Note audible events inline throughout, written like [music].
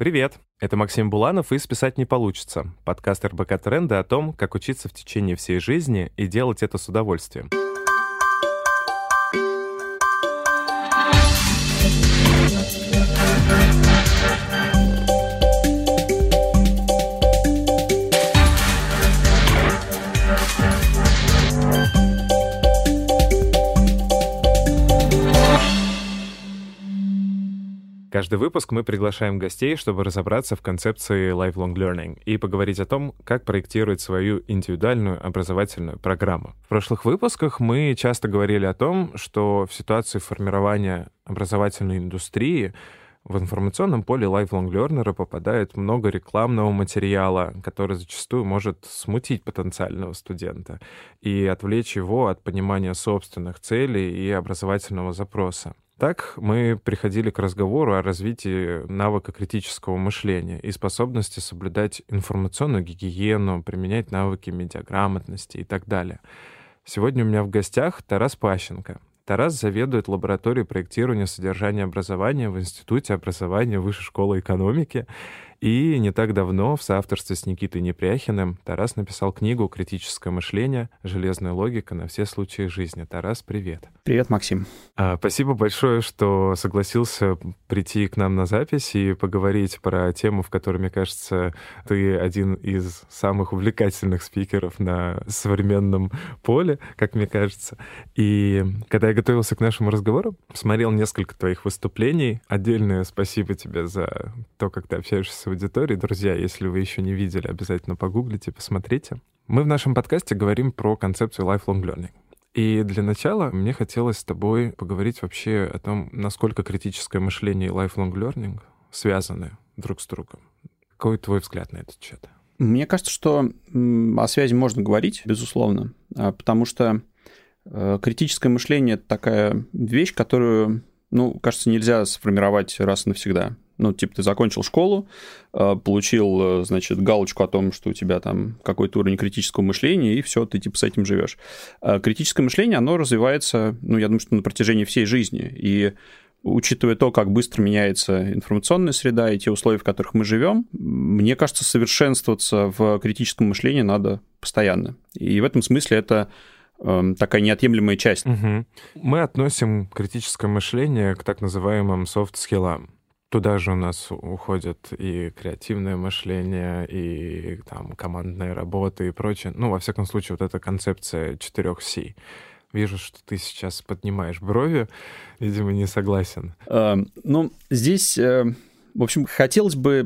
Привет! Это Максим Буланов и «Списать не получится» — подкаст РБК Тренда о том, как учиться в течение всей жизни и делать это с удовольствием. Каждый выпуск мы приглашаем гостей, чтобы разобраться в концепции lifelong learning и поговорить о том, как проектировать свою индивидуальную образовательную программу. В прошлых выпусках мы часто говорили о том, что в ситуации формирования образовательной индустрии в информационном поле lifelong learner попадает много рекламного материала, который зачастую может смутить потенциального студента и отвлечь его от понимания собственных целей и образовательного запроса. Так мы приходили к разговору о развитии навыка критического мышления и способности соблюдать информационную гигиену, применять навыки медиаграмотности и так далее. Сегодня у меня в гостях Тарас Пащенко. Тарас заведует лабораторией проектирования содержания образования в Институте образования Высшей школы экономики и не так давно в соавторстве с Никитой Непряхиным Тарас написал книгу «Критическое мышление. Железная логика на все случаи жизни». Тарас, привет. Привет, Максим. А, спасибо большое, что согласился прийти к нам на запись и поговорить про тему, в которой, мне кажется, ты один из самых увлекательных спикеров на современном поле, как мне кажется. И когда я готовился к нашему разговору, смотрел несколько твоих выступлений. Отдельное спасибо тебе за то, как ты общаешься с аудитории. Друзья, если вы еще не видели, обязательно погуглите, посмотрите. Мы в нашем подкасте говорим про концепцию lifelong learning. И для начала мне хотелось с тобой поговорить вообще о том, насколько критическое мышление и lifelong learning связаны друг с другом. Какой твой взгляд на этот счет? Мне кажется, что о связи можно говорить, безусловно, а, потому что э, критическое мышление — это такая вещь, которую, ну, кажется, нельзя сформировать раз и навсегда. Ну, типа, ты закончил школу, э, получил, э, значит, галочку о том, что у тебя там какой-то уровень критического мышления, и все, ты типа с этим живешь. А критическое мышление, оно развивается, ну, я думаю, что на протяжении всей жизни. И учитывая то, как быстро меняется информационная среда и те условия, в которых мы живем, мне кажется, совершенствоваться в критическом мышлении надо постоянно. И в этом смысле это эм, такая неотъемлемая часть. Угу. Мы относим критическое мышление к так называемым софт-скиллам. Туда же у нас уходит и креативное мышление, и там командная работа и прочее. Ну, во всяком случае, вот эта концепция 4 C. Вижу, что ты сейчас поднимаешь брови, видимо, не согласен. Э, ну, здесь, э, в общем, хотелось бы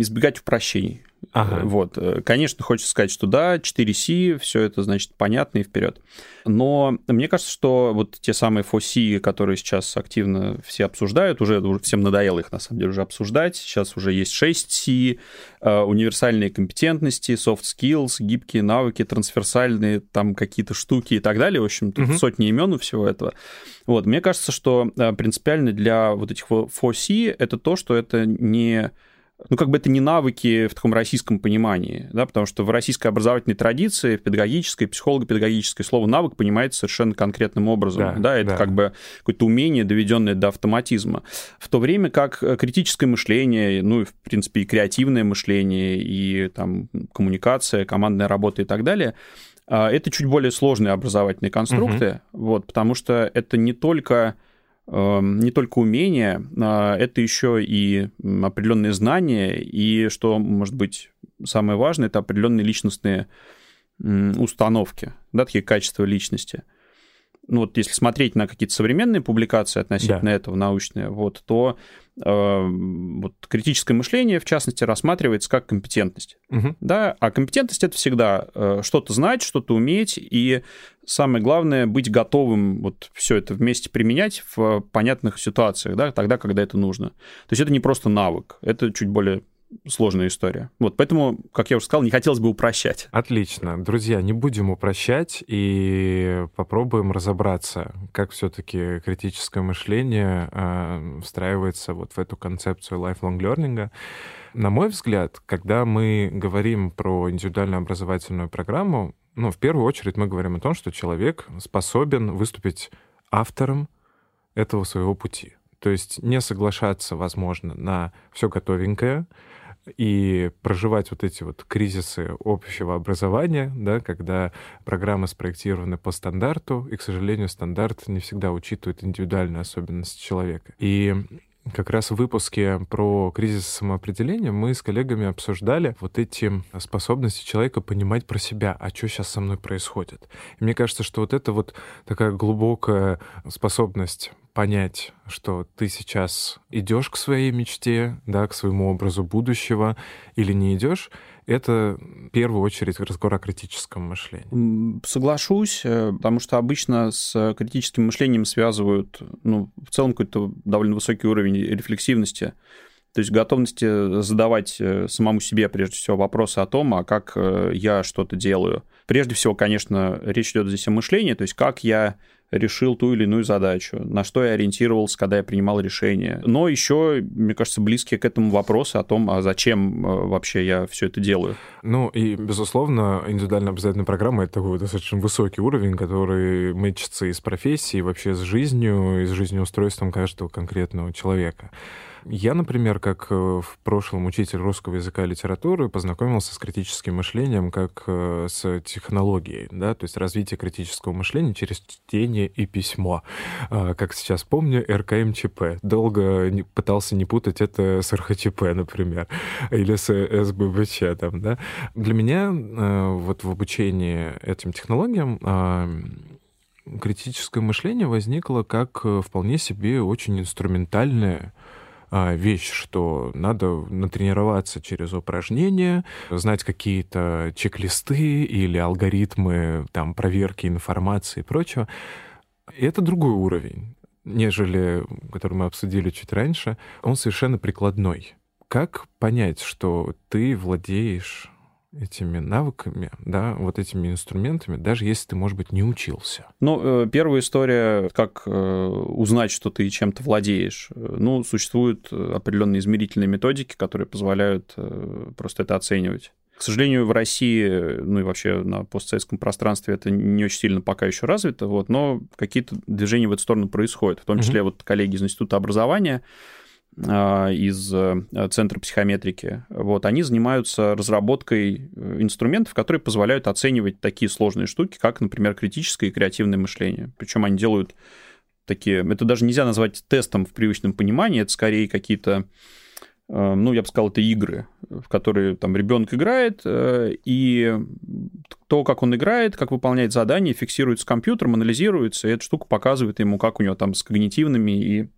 избегать упрощений. Ага. Вот. Э, конечно, хочется сказать, что да, 4C, все это, значит, понятно и вперед. Но мне кажется, что вот те самые 4C, которые сейчас активно все обсуждают, уже, уже всем надоело их, на самом деле, уже обсуждать. Сейчас уже есть 6C, э, универсальные компетентности, soft skills, гибкие навыки, трансверсальные там какие-то штуки и так далее. В общем, тут угу. сотни имен у всего этого. Вот. Мне кажется, что э, принципиально для вот этих 4C это то, что это не ну, как бы это не навыки в таком российском понимании, да, потому что в российской образовательной традиции, в педагогической, психолого-педагогической слово навык понимается совершенно конкретным образом, да, да это да. как бы какое-то умение, доведенное до автоматизма. В то время как э, критическое мышление, ну, в принципе, и креативное мышление, и там коммуникация, командная работа и так далее, а, это чуть более сложные образовательные конструкты, угу. вот, потому что это не только не только умения, а это еще и определенные знания, и, что может быть самое важное, это определенные личностные установки, да, такие качества личности. Ну вот если смотреть на какие-то современные публикации относительно да. этого научные, вот, то э, вот, критическое мышление, в частности, рассматривается как компетентность. Угу. Да? А компетентность это всегда э, что-то знать, что-то уметь, и самое главное быть готовым вот все это вместе применять в понятных ситуациях, да, тогда, когда это нужно. То есть это не просто навык, это чуть более сложная история. Вот, поэтому, как я уже сказал, не хотелось бы упрощать. Отлично. Друзья, не будем упрощать и попробуем разобраться, как все-таки критическое мышление э, встраивается вот в эту концепцию lifelong learning. На мой взгляд, когда мы говорим про индивидуальную образовательную программу, ну, в первую очередь мы говорим о том, что человек способен выступить автором этого своего пути. То есть не соглашаться, возможно, на все готовенькое, и проживать вот эти вот кризисы общего образования, да, когда программы спроектированы по стандарту, и, к сожалению, стандарт не всегда учитывает индивидуальные особенности человека. И как раз в выпуске про кризис самоопределения мы с коллегами обсуждали вот эти способности человека понимать про себя, а что сейчас со мной происходит. И мне кажется, что вот это вот такая глубокая способность понять, что ты сейчас идешь к своей мечте, да, к своему образу будущего или не идешь, это в первую очередь разговор о критическом мышлении. Соглашусь, э, потому что обычно с критическим мышлением связывают, ну, в целом какой-то довольно высокий уровень рефлексивности, то есть готовности задавать э, самому себе, прежде всего, вопросы о том, а как э, я что-то делаю. Прежде всего, конечно, речь идет здесь о мышлении, то есть как я решил ту или иную задачу, на что я ориентировался, когда я принимал решение. Но еще, мне кажется, близкие к этому вопросы о том, а зачем э, вообще я все это делаю. Ну и, безусловно, индивидуальная образовательная программа — это такой достаточно высокий уровень, который мычится и с профессией, вообще с жизнью, и с жизнеустройством каждого конкретного человека. Я, например, как э, в прошлом учитель русского языка и литературы, познакомился с критическим мышлением как э, с технологией, да, то есть развитие критического мышления через чтение и письмо. А, как сейчас помню, РКМЧП. Долго пытался не путать это с РХЧП, например, или с СББЧ, там, да. Для меня э, вот в обучении этим технологиям а, критическое мышление возникло как вполне себе очень инструментальное вещь, что надо натренироваться через упражнения, знать какие-то чек-листы или алгоритмы там, проверки информации и прочего. И это другой уровень, нежели который мы обсудили чуть раньше. Он совершенно прикладной. Как понять, что ты владеешь этими навыками, да, вот этими инструментами, даже если ты, может быть, не учился? Ну, э, первая история, как э, узнать, что ты чем-то владеешь. Ну, существуют определенные измерительные методики, которые позволяют э, просто это оценивать. К сожалению, в России, ну и вообще на постсоветском пространстве это не очень сильно пока еще развито, вот, но какие-то движения в эту сторону происходят, в том числе mm-hmm. вот коллеги из Института образования из э, Центра психометрики, вот, они занимаются разработкой э, инструментов, которые позволяют оценивать такие сложные штуки, как, например, критическое и креативное мышление. Причем они делают такие... Это даже нельзя назвать тестом в привычном понимании, это скорее какие-то э, ну, я бы сказал, это игры, в которые там ребенок играет, и то, как он играет, как выполняет задания, фиксируется компьютером, анализируется, и эта штука показывает ему, как у него там с когнитивными и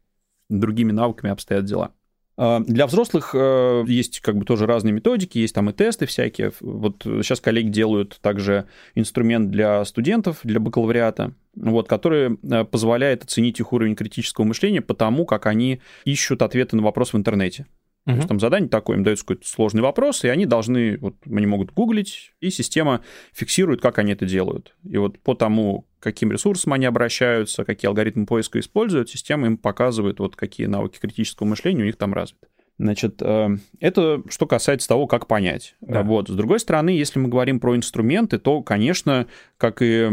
другими навыками обстоят дела. А, для взрослых э, есть как бы тоже разные методики, есть там и тесты всякие. Вот сейчас коллеги делают также инструмент для студентов, для бакалавриата, вот, который э, позволяет оценить их уровень критического мышления по тому, как они ищут ответы на вопрос в интернете. То есть там задание такое, им дается какой-то сложный вопрос, и они должны, вот они могут гуглить, и система фиксирует, как они это делают. И вот по тому, каким ресурсам они обращаются, какие алгоритмы поиска используют, система им показывает, вот какие навыки критического мышления у них там развиты. Значит, э, это что касается того, как понять. Да. Вот. С другой стороны, если мы говорим про инструменты, то, конечно, как и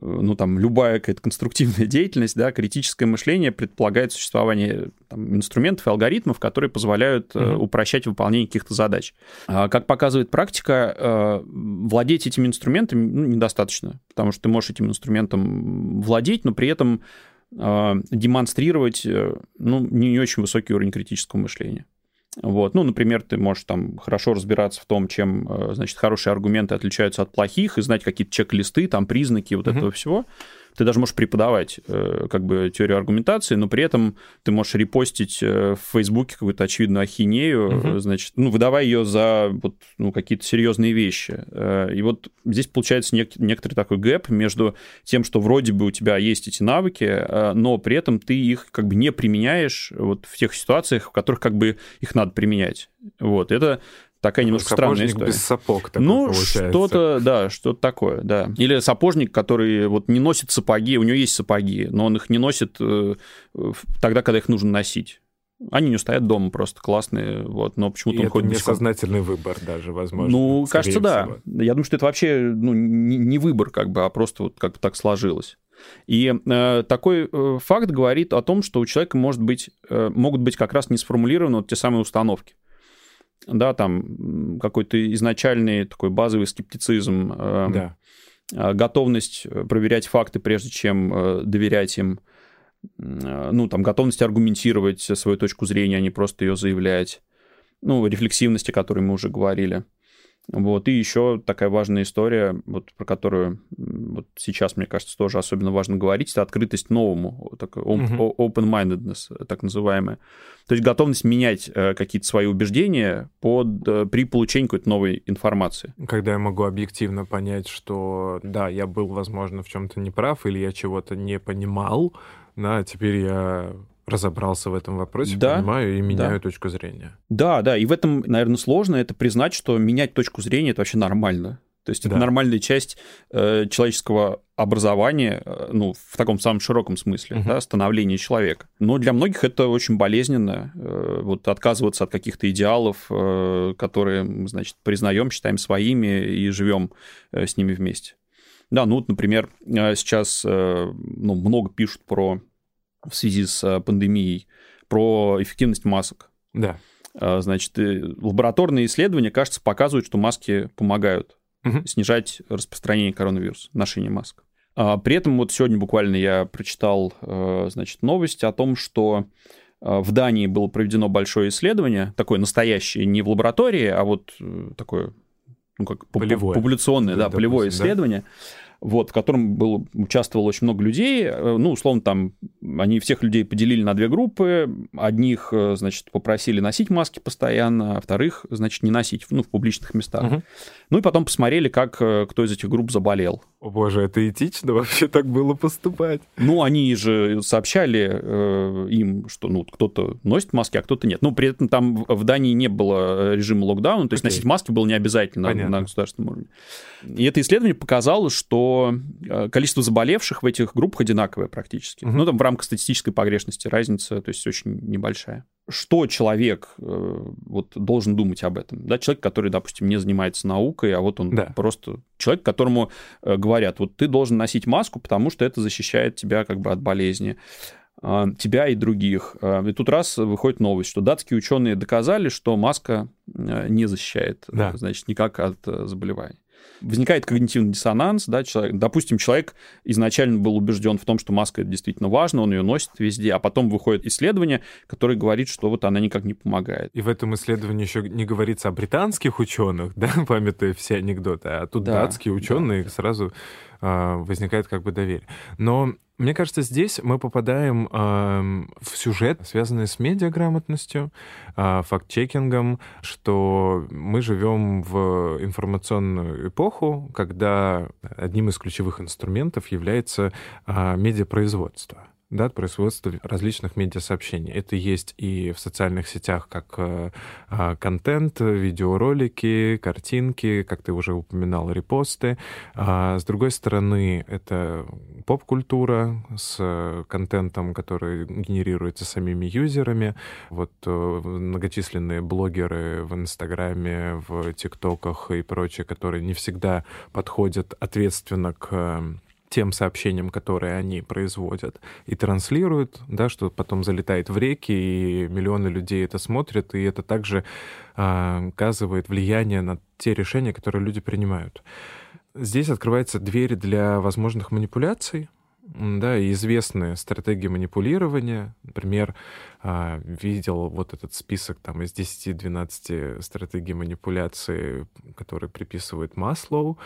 ну, там, любая какая-то конструктивная [laughs] деятельность, да, критическое мышление предполагает существование там, инструментов и алгоритмов, которые позволяют угу. упрощать выполнение каких-то задач. А, как показывает практика, э, владеть этими инструментами ну, недостаточно, потому что ты можешь этим инструментом владеть, но при этом демонстрировать ну, не очень высокий уровень критического мышления. Вот. Ну, например, ты можешь там хорошо разбираться в том, чем, э, значит, хорошие аргументы отличаются от плохих, и знать какие-то чек-листы, там, признаки вот mm-hmm. этого всего ты даже можешь преподавать э, как бы теорию аргументации, но при этом ты можешь репостить э, в Фейсбуке какую-то очевидную ахинею, угу. значит, ну, выдавая ее за вот, ну, какие-то серьезные вещи. И вот здесь получается нек- некоторый такой гэп между тем, что вроде бы у тебя есть эти навыки, но при этом ты их как бы не применяешь вот в тех ситуациях, в которых как бы их надо применять. Вот, это такая немножко странная история. без сапог такой Ну, что-то, да, что-то такое, да. Или сапожник, который вот не носит сапоги, у него есть сапоги, но он их не носит э, тогда, когда их нужно носить. Они не стоят дома просто классные, вот, но почему-то и он это ходит несознательный выбор даже, возможно. Ну, кажется, да. Я думаю, что это вообще ну, не, не выбор, как бы, а просто вот как бы так сложилось. И э, такой э, факт говорит о том, что у человека может быть, э, могут быть как раз не сформулированы вот те самые установки. Да, там какой-то изначальный такой базовый скептицизм, э, да. Э, готовность проверять факты, прежде чем э, доверять им, э, ну, там, готовность аргументировать свою точку зрения, а не просто ее заявлять, ну, рефлексивности, о которой мы уже говорили. Вот, и еще такая важная история, вот, про которую вот сейчас, мне кажется, тоже особенно важно говорить, это открытость новому, такой open-mindedness, так называемая. То есть готовность менять э, какие-то свои убеждения под, э, при получении какой-то новой информации. Когда я могу объективно понять, что да, я был, возможно, в чем-то неправ, или я чего-то не понимал, да, теперь я разобрался в этом вопросе, да, понимаю и меняю да. точку зрения. Да, да, и в этом, наверное, сложно это признать, что менять точку зрения это вообще нормально. То есть это да. нормальная часть э, человеческого образования, э, ну, в таком самом широком смысле, угу. да, становления человека. Но для многих это очень болезненно, э, вот отказываться от каких-то идеалов, э, которые мы, значит, признаем, считаем своими и живем э, с ними вместе. Да, ну вот, например, э, сейчас э, ну, много пишут про в связи с э, пандемией про эффективность масок. Да. А, значит, лабораторные исследования, кажется, показывают, что маски помогают угу. снижать распространение коронавируса, ношение масок. А, при этом вот сегодня буквально я прочитал, э, значит, новость о том, что э, в Дании было проведено большое исследование, такое настоящее, не в лаборатории, а вот такое, ну как полевое. публикационное, да, допустим, полевое исследование. Да вот, в котором было, участвовало очень много людей. Э, ну, условно, там они всех людей поделили на две группы. Одних, э, значит, попросили носить маски постоянно, а вторых, значит, не носить, ну, в публичных местах. Угу. Ну, и потом посмотрели, как э, кто из этих групп заболел. О боже, это этично вообще так было поступать? Ну, они же сообщали э, им, что, ну, кто-то носит маски, а кто-то нет. Ну, при этом там в Дании не было режима локдауна, то есть okay. носить маски было не обязательно Понятно. на государственном уровне. И это исследование показало, что Э, количество заболевших в этих группах одинаковое практически. Угу. Ну, там в рамках статистической погрешности разница, то есть очень небольшая. Что человек э, вот должен думать об этом? Да, человек, который, допустим, не занимается наукой, а вот он да. просто человек, которому э, говорят, вот ты должен носить маску, потому что это защищает тебя как бы от болезни а, тебя и других. И тут раз выходит новость, что датские ученые доказали, что маска не защищает, да. значит, никак от заболеваний возникает когнитивный диссонанс, да, человек, допустим, человек изначально был убежден в том, что маска это действительно важно, он ее носит везде, а потом выходит исследование, которое говорит, что вот она никак не помогает. И в этом исследовании еще не говорится о британских ученых, да, [laughs] памятуя все анекдоты, а тут да, датские ученые да. сразу а, возникает как бы доверие. Но мне кажется, здесь мы попадаем э, в сюжет, связанный с медиаграмотностью, э, факт-чекингом, что мы живем в информационную эпоху, когда одним из ключевых инструментов является э, медиапроизводство да, производства различных медиасообщений. Это есть и в социальных сетях как э, э, контент, видеоролики, картинки, как ты уже упоминал, репосты. А с другой стороны, это поп-культура с контентом, который генерируется самими юзерами. Вот э, многочисленные блогеры в Инстаграме, в ТикТоках и прочее, которые не всегда подходят ответственно к тем сообщениям, которые они производят и транслируют, да, что потом залетает в реки, и миллионы людей это смотрят, и это также э, оказывает влияние на те решения, которые люди принимают. Здесь открывается дверь для возможных манипуляций, да, и известные стратегии манипулирования. Например, а, видел вот этот список там из 10-12 стратегий манипуляции, которые приписывают Маслоу.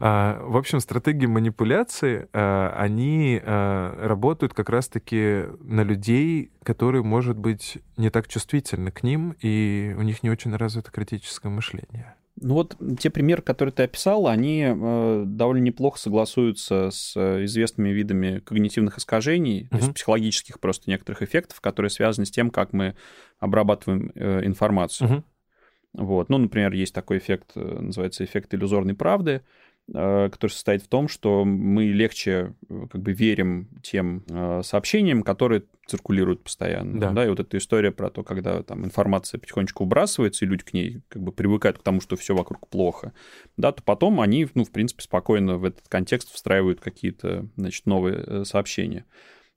А, в общем, стратегии манипуляции, а, они а, работают как раз-таки на людей, которые, может быть, не так чувствительны к ним, и у них не очень развито критическое мышление. Ну вот те примеры, которые ты описал, они э, довольно неплохо согласуются с известными видами когнитивных искажений, uh-huh. то есть психологических просто некоторых эффектов, которые связаны с тем, как мы обрабатываем э, информацию. Uh-huh. Вот. Ну, например, есть такой эффект, э, называется эффект иллюзорной правды, Э, который состоит в том, что мы легче э, как бы верим тем сообщениям, которые циркулируют постоянно. Да. да, и вот эта история про то, когда там информация потихонечку выбрасывается, и люди к ней как бы привыкают к тому, что все вокруг плохо, да, то потом они, ну, в принципе, спокойно в этот контекст встраивают какие-то, значит, новые сообщения.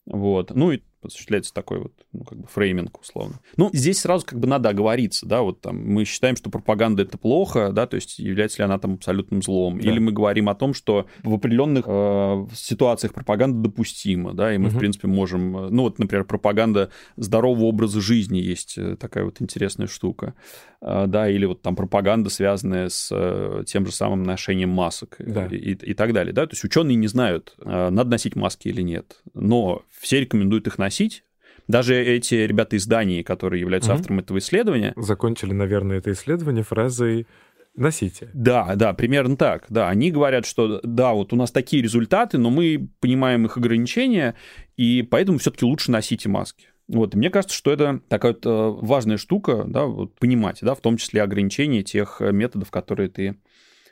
Вот. Ну и осуществляется такой вот, ну, как бы фрейминг, условно. Ну, здесь сразу как бы надо оговориться, да, вот там мы считаем, что пропаганда это плохо, да, то есть является ли она там абсолютным злом, да. или мы говорим о том, что в определенных э, ситуациях пропаганда допустима, да, и мы, угу. в принципе, можем, э, ну, вот, например, пропаганда здорового образа жизни есть э, такая вот интересная штука, э, да, или вот там пропаганда, связанная с э, тем же самым ношением масок да. и, и, и так далее, да, то есть ученые не знают, э, надо носить маски или нет, но все рекомендуют их носить, носить. Даже эти ребята из Дании, которые являются угу. автором этого исследования... Закончили, наверное, это исследование фразой носите. Да, да, примерно так. Да, они говорят, что да, вот у нас такие результаты, но мы понимаем их ограничения, и поэтому все-таки лучше носите маски. Вот, и мне кажется, что это такая вот э, важная штука, да, вот понимать, да, в том числе ограничения тех методов, которые ты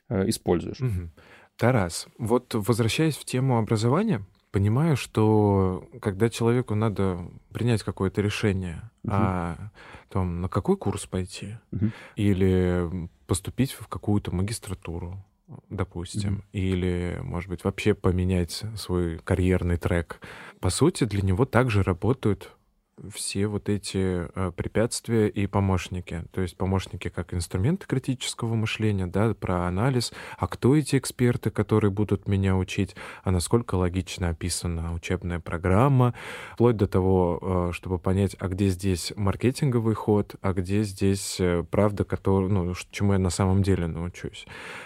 э, используешь. Угу. Тарас, вот возвращаясь в тему образования, понимаю, что когда человеку надо принять какое-то решение, угу. а там, на какой курс пойти, угу. или поступить в какую-то магистратуру, допустим, mm или, может быть, вообще поменять свой карьерный трек. По сути, для него также работают все вот эти э, препятствия и помощники. То есть помощники как инструменты критического мышления, да, про анализ. А кто эти эксперты, которые будут меня учить? А насколько логично описана учебная программа? Вплоть до того, э, чтобы понять, а где здесь маркетинговый ход, а где здесь э, правда, который, ну, чему я на самом деле научусь.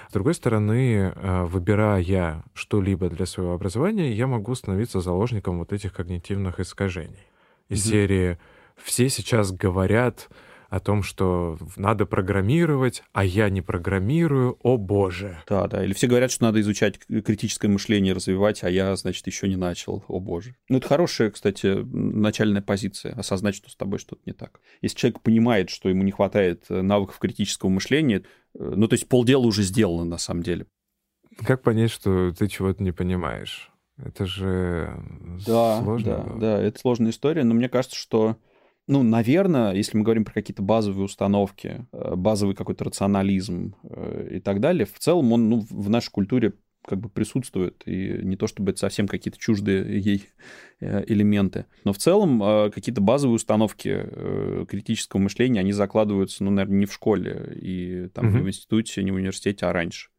С другой стороны, выбирая что-либо для своего образования, я могу становиться заложником вот этих когнитивных искажений из mm-hmm. серии «Все сейчас говорят о том, что надо программировать, а я не программирую, о боже». Да, да, или все говорят, что надо изучать критическое мышление, развивать, а я, значит, еще не начал, о боже. Ну, это хорошая, кстати, начальная позиция, осознать, что с тобой что-то не так. Если человек понимает, что ему не хватает э, навыков критического мышления, э, ну, то есть полдела уже сделано на самом деле. Как понять, что ты чего-то не понимаешь? Это же да, сложно. Да, было. да, это сложная история, но мне кажется, что ну, наверное, если мы говорим про какие-то базовые установки, э, базовый какой-то рационализм э, и так далее, в целом он ну, в нашей культуре как бы присутствует, и не то чтобы это совсем какие-то чуждые ей э, элементы, но в целом какие-то базовые установки критического мышления, они закладываются, ну, наверное, не в школе и там угу. не в институте, не в университете, а раньше.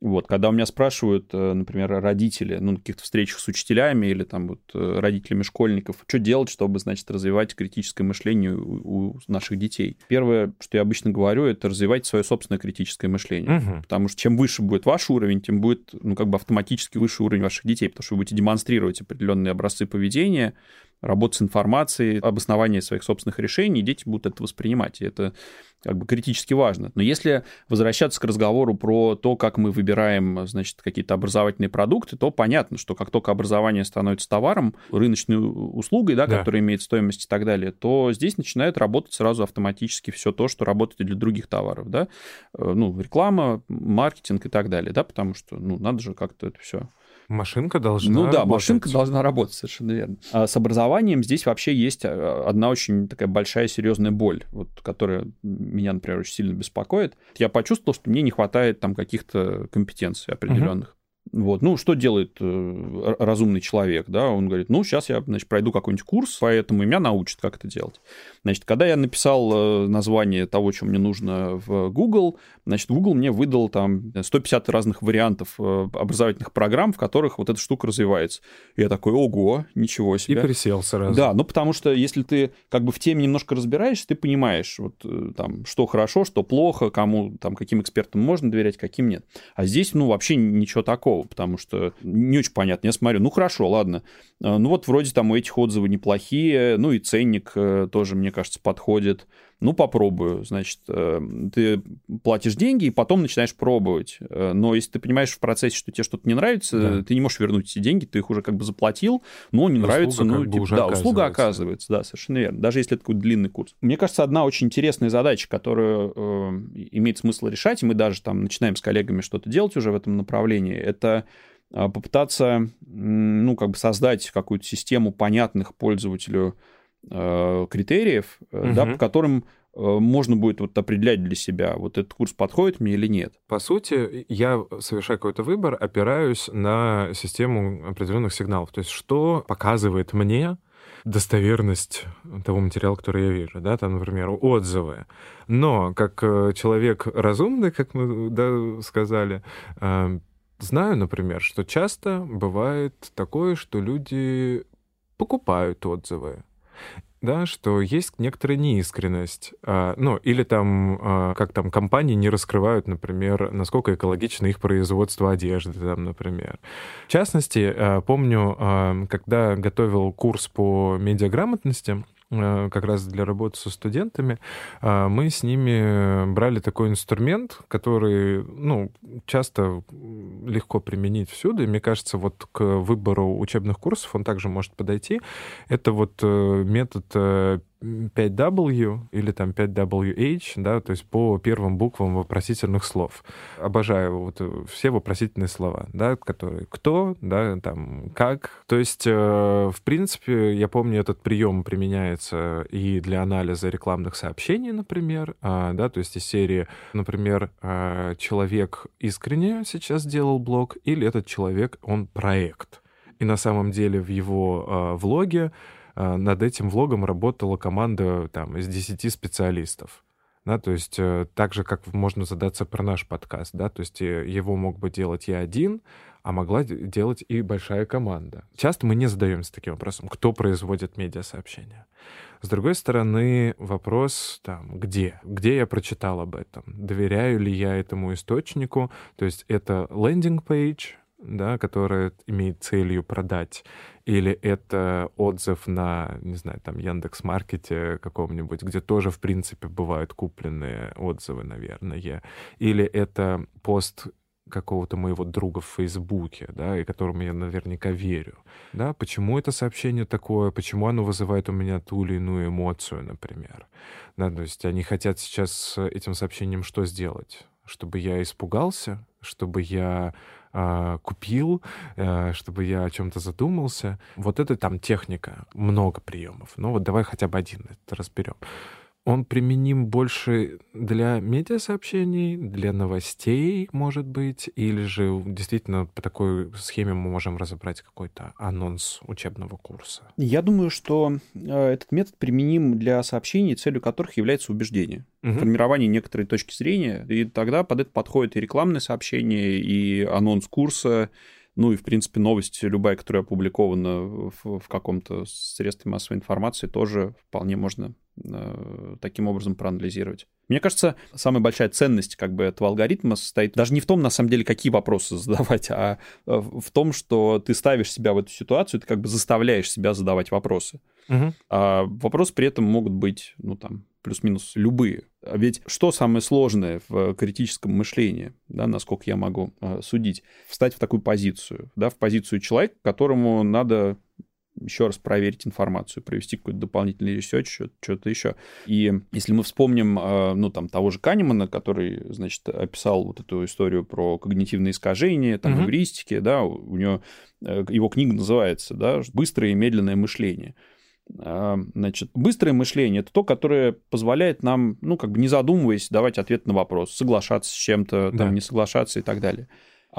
Вот, когда у меня спрашивают, э, например, родители, ну, на каких-то встречах с учителями или там вот э, родителями школьников, что делать, чтобы, значит, развивать критическое мышление у, у наших детей. Первое, что я обычно говорю, это развивать свое собственное критическое мышление. Угу. Потому что чем выше будет ваш уровень, тем будет, ну, как бы автоматически выше уровень ваших детей, потому что вы будете демонстрировать определенные образцы поведения, работать с информацией, обоснование своих собственных решений, дети будут это воспринимать. И это как бы критически важно. Но если возвращаться к разговору про то, как мы выбираем, значит, какие-то образовательные продукты, то понятно, что как только образование становится товаром, рыночной услугой, да, да. которая имеет стоимость и так далее, то здесь начинает работать сразу автоматически все то, что работает для других товаров, да, э, ну, реклама, маркетинг и так далее, да, потому что, ну, надо же как-то это все Машинка должна Ну да, работать. машинка должна работать, совершенно верно. А с образованием здесь вообще есть а, одна очень такая большая серьезная боль, вот, которая меня, например, очень сильно беспокоит. Я почувствовал, что мне не хватает там каких-то компетенций определенных. Вот. Ну, что делает э, разумный человек, да? Он говорит, ну, сейчас я, значит, пройду какой-нибудь курс, поэтому меня научат, как это делать. Значит, когда я написал э, название того, что мне нужно в Google, значит, Google мне выдал там 150 разных вариантов э, образовательных программ, в которых вот эта штука развивается. И я такой, ого, ничего себе. И присел сразу. Да, ну, потому что если ты как бы в теме немножко разбираешься, ты понимаешь, вот там, что хорошо, что плохо, кому, там, каким экспертам можно доверять, каким нет. А здесь, ну, вообще ничего такого такого, потому что не очень понятно. Я смотрю, ну хорошо, ладно. А, ну вот вроде там у этих отзывы неплохие, ну и ценник э, тоже, мне кажется, подходит. Ну, попробую. Значит, э, ты платишь деньги и потом начинаешь пробовать. Э, но если ты понимаешь в процессе, что тебе что-то не нравится, да. ты не можешь вернуть эти деньги, ты их уже как бы заплатил, но не услуга нравится, ну, типа, да, услуга оказывается, да, совершенно верно. Даже если это такой длинный курс. Мне кажется, одна очень интересная задача, которую э, имеет смысл решать, и мы даже там начинаем с коллегами что-то делать уже в этом направлении, это а, попытаться, ну, как бы создать какую-то систему понятных пользователю э, критериев, угу. да, по которым э, можно будет вот определять для себя, вот этот курс подходит мне или нет. По сути, я, совершая какой-то выбор, опираюсь на систему определенных сигналов. То есть, что показывает мне достоверность того материала, который я вижу, да, там, например, отзывы. Но как человек разумный, как мы да, сказали, Знаю, например, что часто бывает такое, что люди покупают отзывы да, что есть некоторая неискренность, а, ну, или там, а, как там, компании не раскрывают, например, насколько экологично их производство одежды, там, например. В частности, а, помню, а, когда готовил курс по медиаграмотности, как раз для работы со студентами, а, мы с ними брали такой инструмент, который, ну, часто легко применить всюду, и мне кажется, вот к выбору учебных курсов он также может подойти. Это вот э, метод э, 5W или там 5WH, да, то есть по первым буквам вопросительных слов. Обожаю вот э, все вопросительные слова, да, которые кто, да, там как. То есть, э, в принципе, я помню, этот прием применяется и для анализа рекламных сообщений, например, э, да, то есть из серии, например, э, человек искренне сейчас делал блог, или этот человек, он проект. И на самом деле в его э, влоге над этим влогом работала команда там, из 10 специалистов. Да, то есть э, так же, как можно задаться про наш подкаст, да, то есть э, его мог бы делать я один, а могла делать и большая команда. Часто мы не задаемся таким вопросом, кто производит медиасообщения. С другой стороны, вопрос там, где? Где я прочитал об этом? Доверяю ли я этому источнику? То есть это лендинг-пейдж, да, которая имеет целью продать, или это отзыв на, не знаю, там, Яндекс Маркете каком-нибудь, где тоже, в принципе, бывают купленные отзывы, наверное, или это пост какого-то моего друга в Фейсбуке, да, и которому я наверняка верю, да, почему это сообщение такое, почему оно вызывает у меня ту или иную эмоцию, например, да, то есть они хотят сейчас этим сообщением что сделать? Чтобы я испугался, чтобы я э, купил, э, чтобы я о чем-то задумался. Вот это там техника, много приемов. Ну вот давай хотя бы один это разберем он применим больше для медиасообщений, для новостей, может быть, или же действительно по такой схеме мы можем разобрать какой-то анонс учебного курса? Я думаю, что э, этот метод применим для сообщений, целью которых является убеждение, угу. формирование некоторой точки зрения, и тогда под это подходит и рекламное сообщение, и анонс курса, ну и, в принципе, новость любая, которая опубликована в, в каком-то средстве массовой информации, тоже вполне можно таким образом проанализировать. Мне кажется, самая большая ценность как бы этого алгоритма состоит даже не в том, на самом деле, какие вопросы задавать, [laughs] а э, в том, что ты ставишь себя в эту ситуацию, ты как бы заставляешь себя задавать вопросы. Угу. А вопросы при этом могут быть, ну там, плюс-минус любые. А ведь что самое сложное в критическом мышлении, да, насколько я могу э, судить, встать в такую позицию, да, в позицию человека, которому надо еще раз проверить информацию, провести какой-то дополнительный research, что-то еще. И если мы вспомним, э, ну, там, того же Канемана, который, значит, описал вот эту историю про когнитивные искажения, там, mm-hmm. эвристики, да, у него, э, его книга называется, да, «Быстрое и медленное мышление». А, значит, быстрое мышление – это то, которое позволяет нам, ну, как бы не задумываясь, давать ответ на вопрос, соглашаться с чем-то, да. там, не соглашаться и так далее.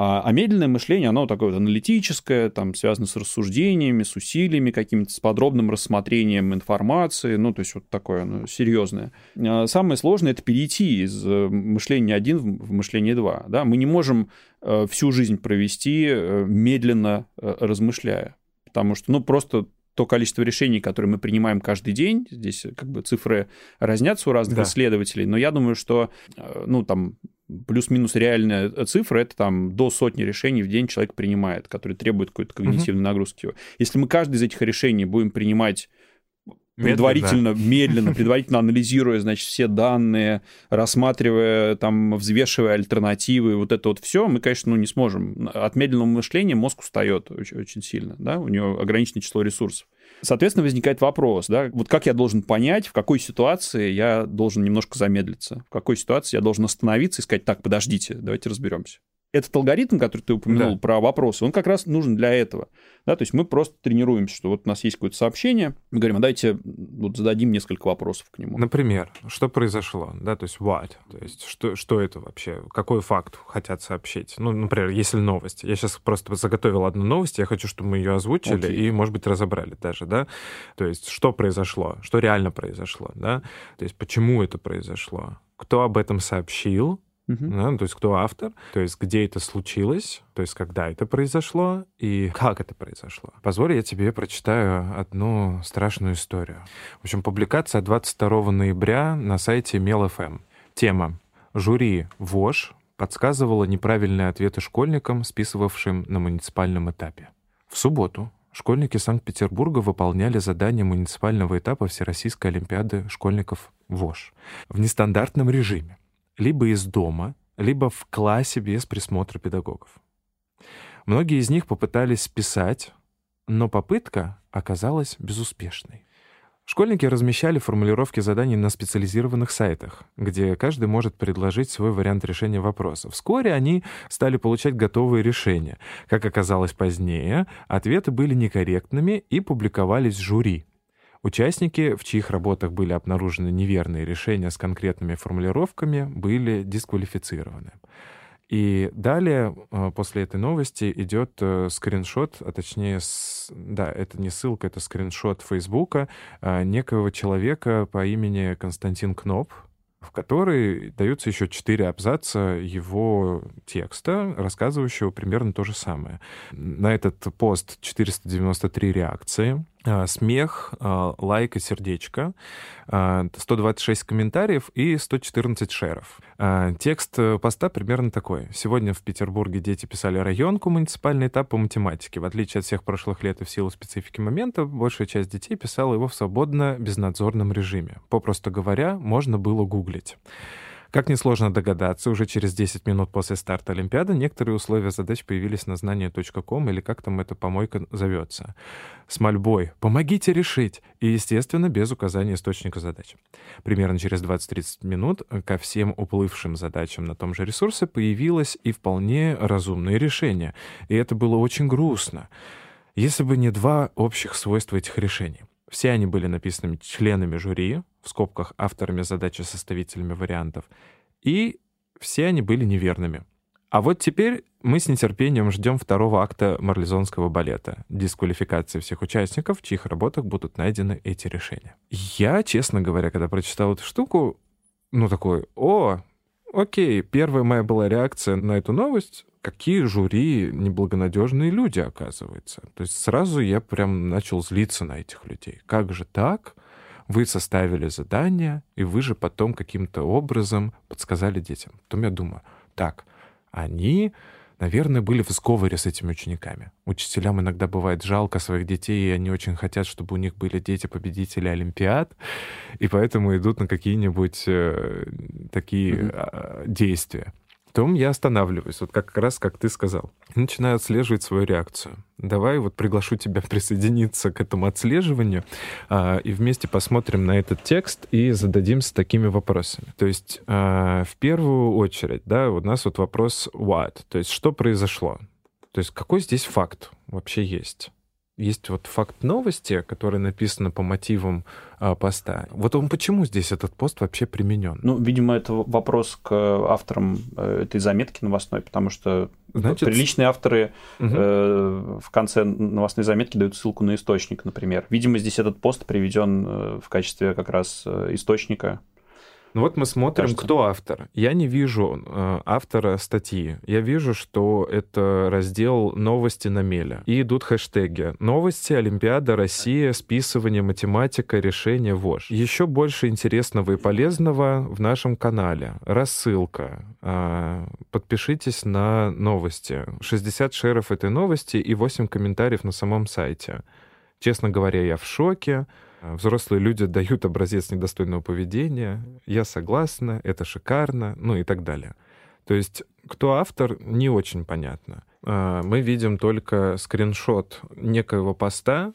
А, а медленное мышление, оно такое вот аналитическое, там, связано с рассуждениями, с усилиями какими-то, с подробным рассмотрением информации, ну, то есть вот такое, ну, серьезное. А самое сложное – это перейти из э, мышления 1 в мышление 2, да, мы не можем э, всю жизнь провести э, медленно размышляя, потому что, ну, просто то количество решений, которые мы принимаем каждый день, здесь как бы цифры разнятся у разных да. исследователей, но я думаю, что, ну, там, плюс-минус реальная цифра, это там до сотни решений в день человек принимает, которые требуют какой-то когнитивной uh-huh. нагрузки. Если мы каждый из этих решений будем принимать предварительно, медленно, медленно предварительно анализируя, значит, все данные, рассматривая, там, взвешивая альтернативы, вот это вот все, мы, конечно, ну, не сможем. От медленного мышления мозг устает очень, очень сильно, да, у него ограниченное число ресурсов. Соответственно, возникает вопрос, да, вот как я должен понять, в какой ситуации я должен немножко замедлиться, в какой ситуации я должен остановиться и сказать, так, подождите, давайте разберемся этот алгоритм, который ты упомянул да. про вопросы, он как раз нужен для этого. Да, то есть мы просто тренируемся, что вот у нас есть какое-то сообщение, мы говорим, а дайте вот зададим несколько вопросов к нему. Например, что произошло, да, то есть what, то есть что, что это вообще, какой факт хотят сообщить. Ну, например, если новость. Я сейчас просто заготовил одну новость, я хочу, чтобы мы ее озвучили okay. и, может быть, разобрали даже, да. То есть что произошло, что реально произошло, да, то есть почему это произошло, кто об этом сообщил, Uh-huh. Да, то есть кто автор, то есть где это случилось, то есть когда это произошло и как это произошло. Позволь, я тебе прочитаю одну страшную историю. В общем, публикация 22 ноября на сайте Мел.ФМ. Тема «Жюри ВОЖ подсказывало неправильные ответы школьникам, списывавшим на муниципальном этапе». В субботу школьники Санкт-Петербурга выполняли задание муниципального этапа Всероссийской Олимпиады школьников ВОЖ в нестандартном режиме либо из дома, либо в классе без присмотра педагогов. Многие из них попытались писать, но попытка оказалась безуспешной. Школьники размещали формулировки заданий на специализированных сайтах, где каждый может предложить свой вариант решения вопроса. Вскоре они стали получать готовые решения. Как оказалось позднее, ответы были некорректными и публиковались жюри. Участники, в чьих работах были обнаружены неверные решения с конкретными формулировками, были дисквалифицированы. И далее, э, после этой новости, идет э, скриншот, а точнее, да, это не ссылка, это скриншот Фейсбука э, некого человека по имени Константин Кноп, в которой даются еще четыре абзаца его текста, рассказывающего примерно то же самое. На этот пост 493 реакции. А, смех, а, лайк и сердечко, 126 а, комментариев и 114 шеров. Текст поста примерно такой. Сегодня в Петербурге дети писали районку, муниципальный этап по математике. В отличие от всех прошлых лет и в силу специфики момента, большая часть детей писала его в свободно безнадзорном режиме. Попросту говоря, можно было гуглить. Как несложно догадаться, уже через 10 минут после старта Олимпиады некоторые условия задач появились на знание.ком или как там эта помойка зовется. С мольбой «помогите решить» и, естественно, без указания источника задач. Примерно через 20-30 минут ко всем уплывшим задачам на том же ресурсе появилось и вполне разумное решение. И это было очень грустно. Если бы не два общих свойства этих решений. Все они были написаны членами жюри, в скобках авторами задачи, составителями вариантов, и все они были неверными. А вот теперь мы с нетерпением ждем второго акта марлезонского балета, дисквалификации всех участников, в чьих работах будут найдены эти решения. Я, честно говоря, когда прочитал эту штуку, ну такой, о, окей, первая моя была реакция на эту новость, какие жюри неблагонадежные люди, оказывается. То есть сразу я прям начал злиться на этих людей. Как же так? Вы составили задание, и вы же потом каким-то образом подсказали детям. Потом я думаю, так, они, наверное, были в сговоре с этими учениками. Учителям иногда бывает жалко своих детей, и они очень хотят, чтобы у них были дети-победители Олимпиад, и поэтому идут на какие-нибудь э, такие mm-hmm. действия потом я останавливаюсь, вот как раз как ты сказал, начинаю отслеживать свою реакцию. Давай вот приглашу тебя [laughs] присоединиться к этому отслеживанию, а, и вместе посмотрим на этот текст и зададимся такими вопросами. То есть а, в первую очередь, да, у нас вот вопрос what, то есть что произошло? То есть какой здесь факт вообще есть? Есть вот факт новости, который написан по мотивам а, поста. Вот он почему здесь этот пост вообще применен? Ну, видимо, это вопрос к авторам э, этой заметки новостной, потому что Значит... приличные авторы угу. э, в конце новостной заметки дают ссылку на источник, например. Видимо, здесь этот пост приведен э, в качестве как раз э, источника ну вот мы смотрим, Кажется. кто автор. Я не вижу э, автора статьи. Я вижу, что это раздел «Новости на меле». И идут хэштеги «Новости, Олимпиада, Россия, списывание, математика, решение ВОЖ». Еще больше интересного и полезного в нашем канале. Рассылка. Э, подпишитесь на новости. 60 шеров этой новости и 8 комментариев на самом сайте. Честно говоря, я в шоке. Взрослые люди дают образец недостойного поведения. Я согласна, это шикарно, ну и так далее. То есть кто автор, не очень понятно. А, мы видим только скриншот некоего поста,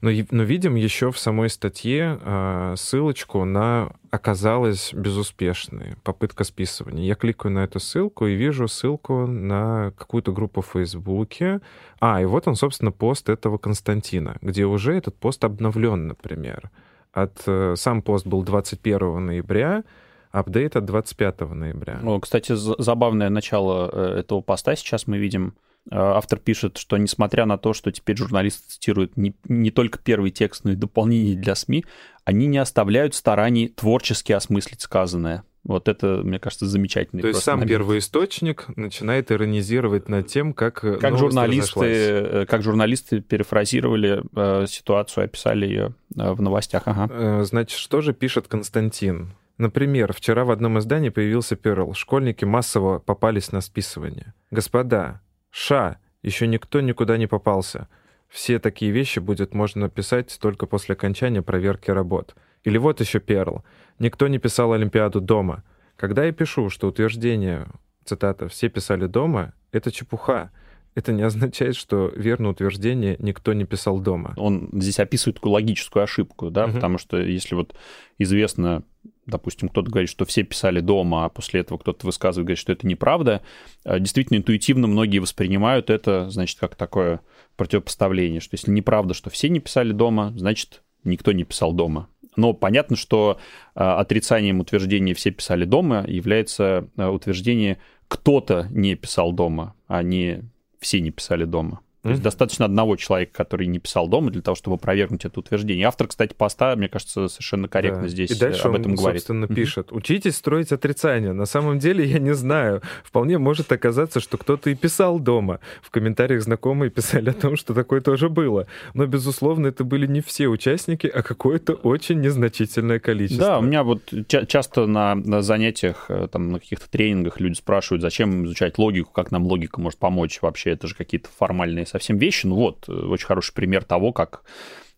но, но видим еще в самой статье а, ссылочку на оказалась безуспешной попытка списывания. Я кликаю на эту ссылку и вижу ссылку на какую-то группу в Фейсбуке. А, и вот он, собственно, пост этого Константина, где уже этот пост обновлен, например. От, э, сам пост был 21 ноября, апдейт от 25 ноября. Ну, кстати, забавное начало э, этого поста сейчас мы видим. Э, автор пишет, что несмотря на то, что теперь журналисты цитируют не, не только первый текст, но и дополнение для СМИ, они не оставляют стараний творчески осмыслить сказанное. Вот это, мне кажется, замечательный. То есть сам первый источник начинает иронизировать над тем, как как журналисты, как журналисты перефразировали э, ситуацию, описали ее э, в новостях. Ага. Э, значит, что же пишет Константин? Например, вчера в одном издании появился Перл. Школьники массово попались на списывание. Господа, ша, еще никто никуда не попался. Все такие вещи будет можно писать только после окончания проверки работ. Или вот еще Перл. Никто не писал Олимпиаду дома. Когда я пишу, что утверждение, цитата, «все писали дома», это чепуха. Это не означает, что верное утверждение никто не писал дома. Он здесь описывает такую логическую ошибку, да, угу. потому что если вот известно допустим, кто-то говорит, что все писали дома, а после этого кто-то высказывает, говорит, что это неправда, а, действительно интуитивно многие воспринимают это, значит, как такое противопоставление, что если неправда, что все не писали дома, значит, никто не писал дома. Но понятно, что а, отрицанием утверждения «все писали дома» является а, утверждение «кто-то не писал дома», а не «все не писали дома». То есть достаточно одного человека, который не писал дома, для того, чтобы опровергнуть это утверждение. Автор, кстати, поста, мне кажется, совершенно корректно да. здесь И дальше об этом он, говорит. собственно, пишет. Учитесь строить отрицание. На самом деле, я не знаю. Вполне может оказаться, что кто-то и писал дома. В комментариях знакомые писали о том, что такое тоже было. Но, безусловно, это были не все участники, а какое-то очень незначительное количество. Да, у меня вот ча- часто на, на занятиях, э, там, на каких-то тренингах люди спрашивают, зачем изучать логику, как нам логика может помочь вообще. Это же какие-то формальные совсем вещи. Ну вот, э, очень хороший пример того, как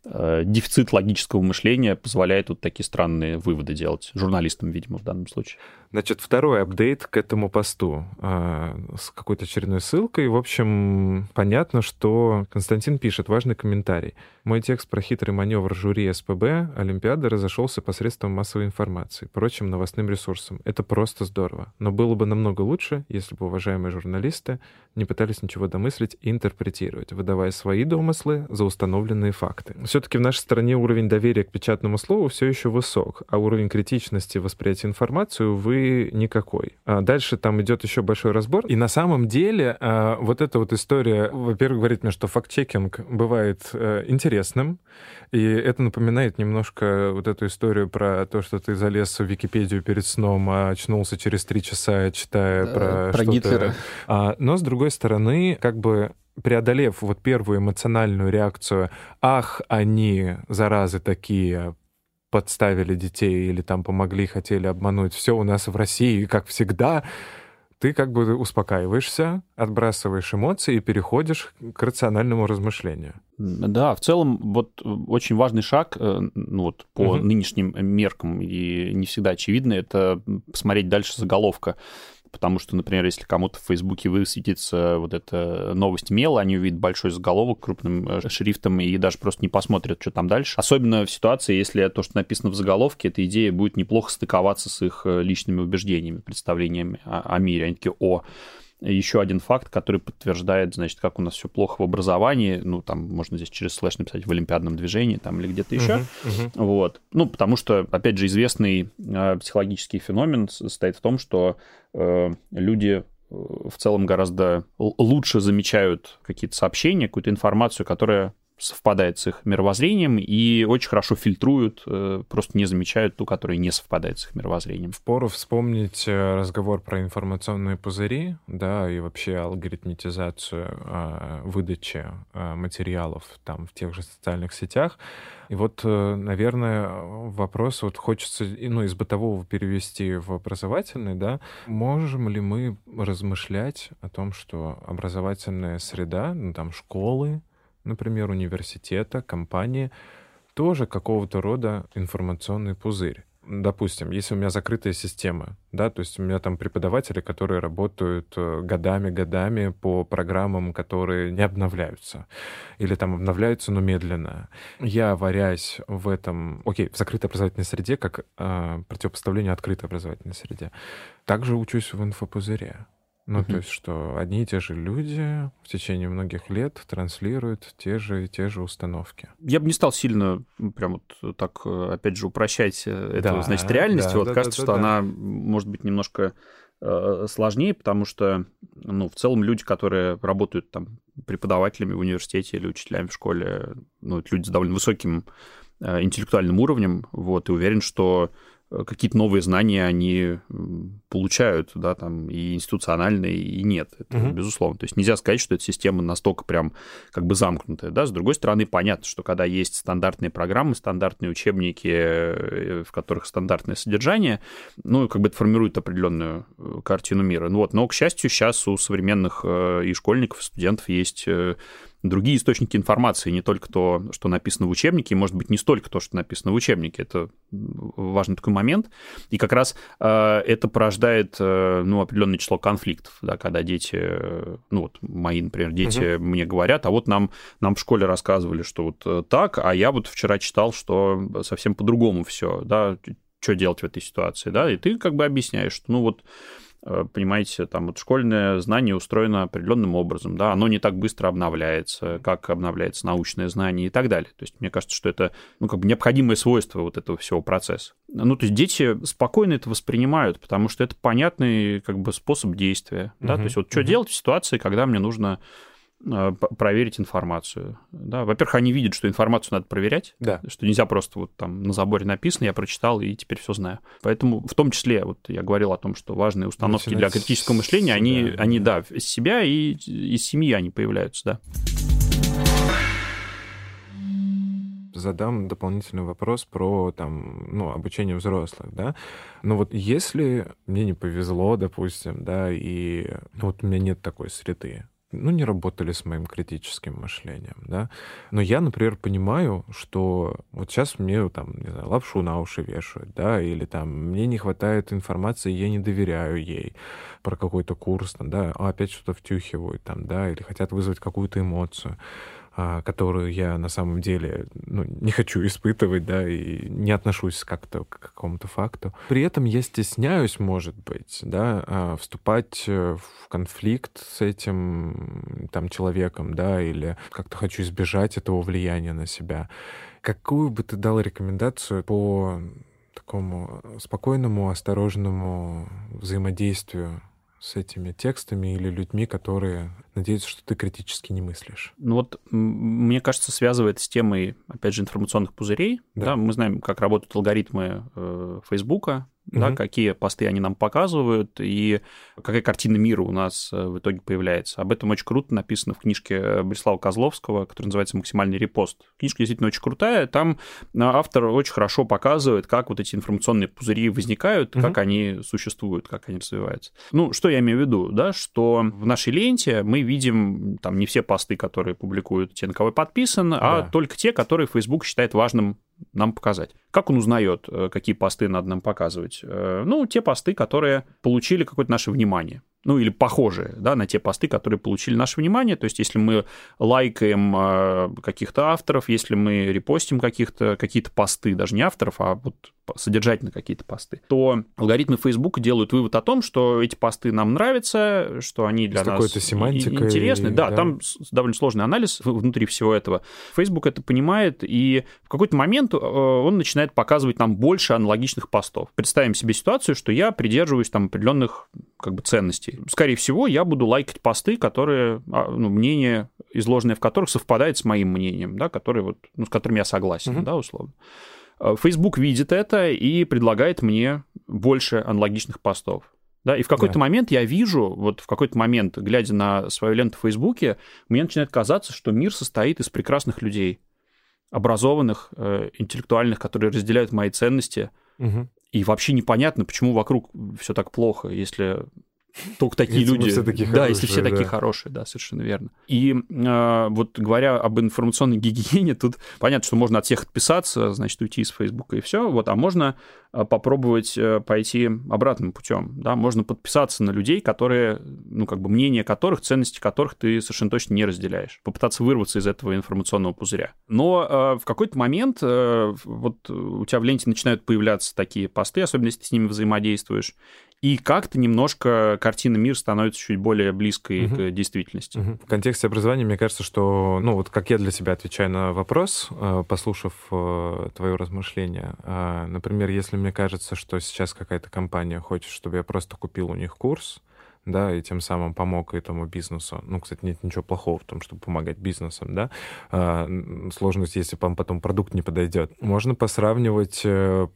э, дефицит логического мышления позволяет вот такие странные выводы делать журналистам, видимо, в данном случае. Значит, второй апдейт к этому посту э, с какой-то очередной ссылкой. В общем, понятно, что Константин пишет важный комментарий. Мой текст про хитрый маневр жюри СПБ Олимпиады разошелся посредством массовой информации, прочим новостным ресурсам. Это просто здорово. Но было бы намного лучше, если бы уважаемые журналисты не пытались ничего домыслить и интерпретировать, выдавая свои домыслы за установленные факты. Все-таки в нашей стране уровень доверия к печатному слову все еще высок, а уровень критичности восприятия информации, увы, никакой. А дальше там идет еще большой разбор. И на самом деле а, вот эта вот история, во-первых, говорит мне, что факт-чекинг бывает э, интересным, и это напоминает немножко вот эту историю про то, что ты залез в Википедию перед сном, а очнулся через три часа, читая да, про, про Гитлера. А, но, с другой стороны, как бы преодолев вот первую эмоциональную реакцию «ах, они, заразы такие, подставили детей или там помогли, хотели обмануть. Все у нас в России, как всегда. Ты как бы успокаиваешься, отбрасываешь эмоции и переходишь к рациональному размышлению. Да, в целом вот очень важный шаг э, ну, вот, по угу. нынешним меркам и не всегда очевидно, это посмотреть дальше заголовка потому что, например, если кому-то в Фейсбуке высветится вот эта новость мела, они увидят большой заголовок крупным э, шрифтом и даже просто не посмотрят, что там дальше. Особенно в ситуации, если то, что написано в заголовке, эта идея будет неплохо стыковаться с их э, личными убеждениями, представлениями о, о мире. Они такие, о, еще один факт, который подтверждает, значит, как у нас все плохо в образовании. Ну, там можно здесь через слэш написать в олимпиадном движении, там или где-то еще. Uh-huh, uh-huh. Вот. Ну, потому что, опять же, известный э, психологический феномен состоит в том, что э, люди э, в целом гораздо лучше замечают какие-то сообщения, какую-то информацию, которая совпадает с их мировоззрением и очень хорошо фильтруют, э, просто не замечают ту, которая не совпадает с их мировоззрением. Впору вспомнить э, разговор про информационные пузыри, да, и вообще алгоритмитизацию э, выдачи материалов там в тех же социальных сетях. И вот, наверное, вопрос вот хочется ну, из бытового перевести в образовательный, да, можем ли мы размышлять о том, что образовательная среда, ну, там, школы, например, университета, компании, тоже какого-то рода информационный пузырь допустим, если у меня закрытая система, да, то есть у меня там преподаватели, которые работают годами-годами э, по программам, которые не обновляются, или там обновляются, но медленно. Я, варясь в этом, окей, в закрытой образовательной среде, как э, противопоставление открытой образовательной среде, также учусь в инфопузыре. Ну, то есть, что одни и те же люди в течение многих лет транслируют те же те же установки. Я бы не стал сильно прям вот так, опять же, упрощать э, эту, да, значит, реальность. Да, вот да, кажется, да, что да. она может быть немножко э, сложнее, потому что, ну, в целом люди, которые работают там преподавателями в университете или учителями в школе, ну, это люди с довольно высоким э, интеллектуальным уровнем, вот, и уверен, что Э, какие-то новые знания они получают, да, там и институциональные, и нет, это угу. безусловно. То есть нельзя сказать, что эта система настолько прям как бы замкнутая, да. С другой стороны, понятно, что когда есть стандартные программы, стандартные учебники, э, в которых стандартное содержание, ну, как бы это формирует определенную э, картину мира. Ну вот, но, к счастью, сейчас у современных и школьников, и студентов есть другие источники информации, не только то, что написано в учебнике, и, может быть, не столько то, что написано в учебнике. Это важный такой момент. И как раз э, это порождает э, ну, определенное число конфликтов, да, когда дети, э, ну вот мои, например, дети угу. мне говорят, а вот нам, нам в школе рассказывали, что вот э, так, а я вот вчера читал, что совсем по-другому все, да, что делать в этой ситуации, да, и ты как бы объясняешь, что ну вот понимаете, там вот школьное знание устроено определенным образом, да, оно не так быстро обновляется, как обновляется научное знание и так далее. То есть мне кажется, что это, ну, как бы необходимое свойство вот этого всего процесса. Ну, то есть дети спокойно это воспринимают, потому что это понятный, как бы, способ действия, да, uh-huh. то есть вот что uh-huh. делать в ситуации, когда мне нужно Э, проверить информацию. Да, во-первых, они видят, что информацию надо проверять, да. что нельзя просто вот там на заборе написано, я прочитал и теперь все знаю. Поэтому в том числе вот я говорил о том, что важные установки Начинать для критического мышления, они, да. они да, из себя и из семьи они появляются, да. задам дополнительный вопрос про там, ну, обучение взрослых, да. Но вот если мне не повезло, допустим, да, и ну, вот у меня нет такой среды, ну, не работали с моим критическим мышлением, да. Но я, например, понимаю, что вот сейчас мне там, не знаю, лапшу на уши вешают, да, или там мне не хватает информации, я не доверяю ей про какой-то курс, там, да, а опять что-то втюхивают там, да, или хотят вызвать какую-то эмоцию. А, которую я на самом деле ну, не хочу испытывать, да, и не отношусь как-то к какому-то факту. При этом я стесняюсь, может быть, да, а, вступать э, в конфликт с этим там человеком, да, или как-то хочу избежать этого влияния на себя. Какую бы ты дал рекомендацию по такому спокойному, осторожному взаимодействию с этими текстами или людьми, которые надеются, что ты критически не мыслишь. Ну вот, мне кажется, связывает с темой, опять же, информационных пузырей. Да. Да, мы знаем, как работают алгоритмы э, Фейсбука, угу. да, какие посты они нам показывают и какая картина мира у нас э, в итоге появляется. Об этом очень круто написано в книжке Борислава Козловского, которая называется «Максимальный репост». Книжка действительно очень крутая, там э, автор очень хорошо показывает, как вот эти информационные пузыри возникают, угу. как они существуют, как они развиваются. Ну, что я имею в виду, да, что в нашей ленте мы видим там не все посты, которые публикуют те, на кого подписан, а да. а только те, которые Facebook считает важным нам показать. Как он узнает, э, какие посты надо нам показывать? Э, ну, те посты, которые получили какое-то наше внимание ну или похожие да, на те посты, которые получили наше внимание. То есть если мы лайкаем э, каких-то авторов, если мы репостим каких-то, какие-то посты, даже не авторов, а вот содержательно какие-то посты, то алгоритмы Facebook делают вывод о том, что эти посты нам нравятся, что они для С нас интересны. Да, да, там довольно сложный анализ внутри всего этого. Facebook это понимает, и в какой-то момент э, он начинает показывать нам больше аналогичных постов. Представим себе ситуацию, что я придерживаюсь там определенных как бы ценностей. Скорее всего, я буду лайкать посты, которые, а, ну, мнение, изложенное в которых совпадает с моим мнением, да, которые вот, ну, с которыми я согласен, mm-hmm. да, условно. А, Facebook видит это и предлагает мне больше аналогичных постов. Да, и в какой-то да. момент я вижу, вот в какой-то момент, глядя на свою ленту в Фейсбуке, мне начинает казаться, что мир состоит из прекрасных людей, образованных, э, интеллектуальных, которые разделяют мои ценности. Угу. И вообще непонятно, почему вокруг все так плохо, если только такие если люди. Все такие да, хорошие, если все да. такие хорошие, да, совершенно верно. И э, вот говоря об информационной [laughs] гигиене, тут понятно, что можно от всех отписаться, значит, уйти из Фейсбука и все, вот, а можно э, попробовать э, пойти обратным путем, да, можно подписаться на людей, которые, ну, как бы мнение которых, ценности которых ты совершенно точно не разделяешь, попытаться вырваться из этого информационного пузыря. Но э, в какой-то момент э, вот у тебя в ленте начинают появляться такие посты, особенно если ты с ними взаимодействуешь, и как-то немножко картина мира становится чуть более близкой угу. к действительности. Угу. В контексте образования, мне кажется, что, ну вот как я для себя отвечаю на вопрос, э, послушав э, твое размышление, э, например, если мне кажется, что сейчас какая-то компания хочет, чтобы я просто купил у них курс, да, и тем самым помог этому бизнесу. Ну, кстати, нет ничего плохого в том, чтобы помогать бизнесам, да. А, сложность, если вам потом продукт не подойдет. Можно посравнивать э,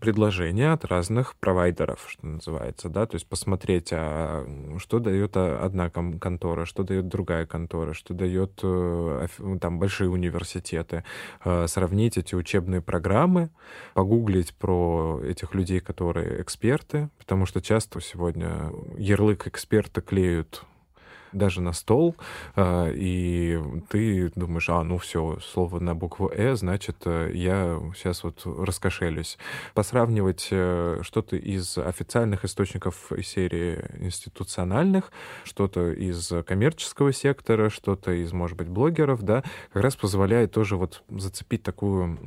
предложения от разных провайдеров, что называется, да, то есть посмотреть, а что дает одна контора, что дает другая контора, что дает э, там большие университеты, э, сравнить эти учебные программы, погуглить про этих людей, которые эксперты, потому что часто сегодня ярлык эксперта клеют даже на стол, а, и ты думаешь, а, ну все, слово на букву «э», значит, э, я сейчас вот раскошелюсь. Посравнивать э, что-то из официальных источников из серии институциональных, что-то из коммерческого сектора, что-то из, может быть, блогеров, да, как раз позволяет тоже вот зацепить такую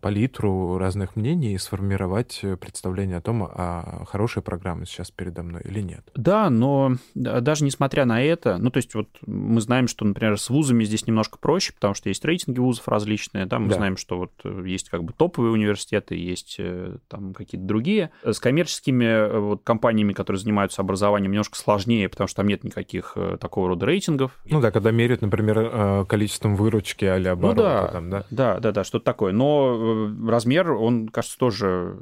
палитру разных мнений и сформировать представление о том, а хорошая программа сейчас передо мной или нет. Да, но даже несмотря на это, ну, то есть вот мы знаем, что, например, с вузами здесь немножко проще, потому что есть рейтинги вузов различные, да, мы да. знаем, что вот э, есть как бы топовые университеты, есть э, там какие-то другие. С коммерческими э, вот компаниями, которые занимаются образованием, немножко сложнее, потому что там нет никаких такого рода рейтингов. Ну да, когда меряют, например, количеством выручки а оборота. Ну да, там, да, да, да, да, что-то такое. Но размер, он, кажется, тоже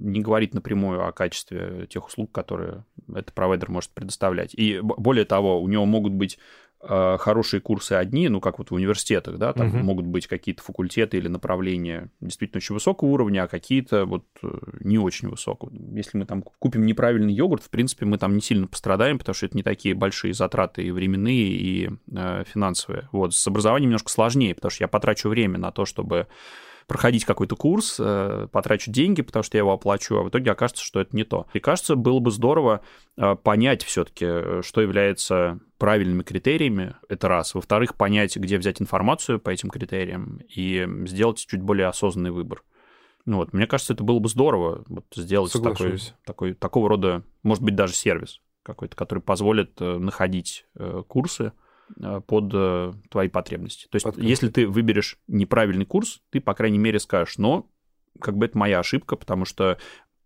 не говорит напрямую о качестве тех услуг, которые этот провайдер может предоставлять. И более того, у него могут быть э, хорошие курсы одни, ну, как вот в университетах, да, там угу. могут быть какие-то факультеты или направления действительно очень высокого уровня, а какие-то вот э, не очень высокого. Если мы там купим неправильный йогурт, в принципе, мы там не сильно пострадаем, потому что это не такие большие затраты и временные, и э, финансовые. Вот, с образованием немножко сложнее, потому что я потрачу время на то, чтобы проходить какой-то курс, э, потрачу деньги, потому что я его оплачу, а в итоге окажется, что это не то. И кажется, было бы здорово э, понять все-таки, э, что является правильными критериями, это раз. Во-вторых, понять, где взять информацию по этим критериям и сделать чуть более осознанный выбор. Ну вот, мне кажется, это было бы здорово вот, сделать такой, такой, такого рода, может быть, даже сервис какой-то, который позволит находить курсы, под э, твои потребности. То есть, под если ты выберешь неправильный курс, ты, по крайней мере, скажешь, но как бы это моя ошибка, потому что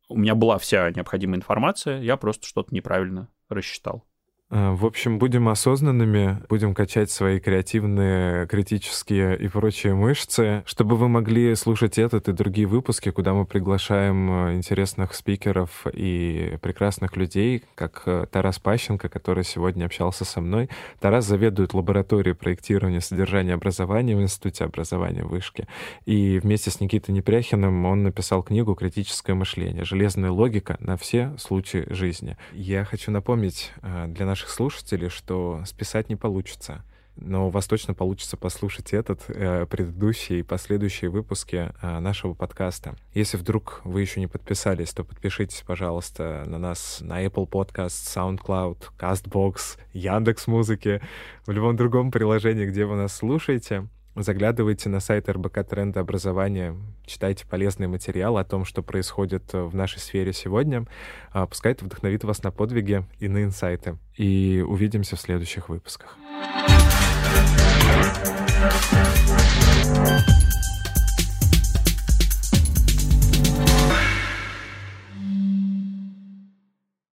у меня была вся необходимая информация, я просто что-то неправильно рассчитал. Э, в общем, будем осознанными, будем качать свои креативные, критические и прочие мышцы, чтобы вы могли слушать этот и другие выпуски, куда мы приглашаем э, интересных спикеров и прекрасных людей, как э, Тарас Пащенко, который сегодня общался со мной. Тарас заведует лабораторией проектирования содержания образования в Институте образования Вышки. И вместе с Никитой Непряхиным он написал книгу «Критическое мышление. Железная логика на все случаи жизни». Я хочу напомнить для наших наших слушателей, что списать не получится. Но у вас точно получится послушать этот, э, предыдущий и последующие выпуски э, нашего подкаста. Если вдруг вы еще не подписались, то подпишитесь, пожалуйста, на нас на Apple Podcast, SoundCloud, CastBox, Яндекс Музыки, в любом другом приложении, где вы нас слушаете. Заглядывайте на сайт РБК Тренда Образования, читайте полезные материалы о том, что происходит в нашей сфере сегодня. А, пускай это вдохновит вас на подвиги и на инсайты. И увидимся в следующих выпусках. Thank you.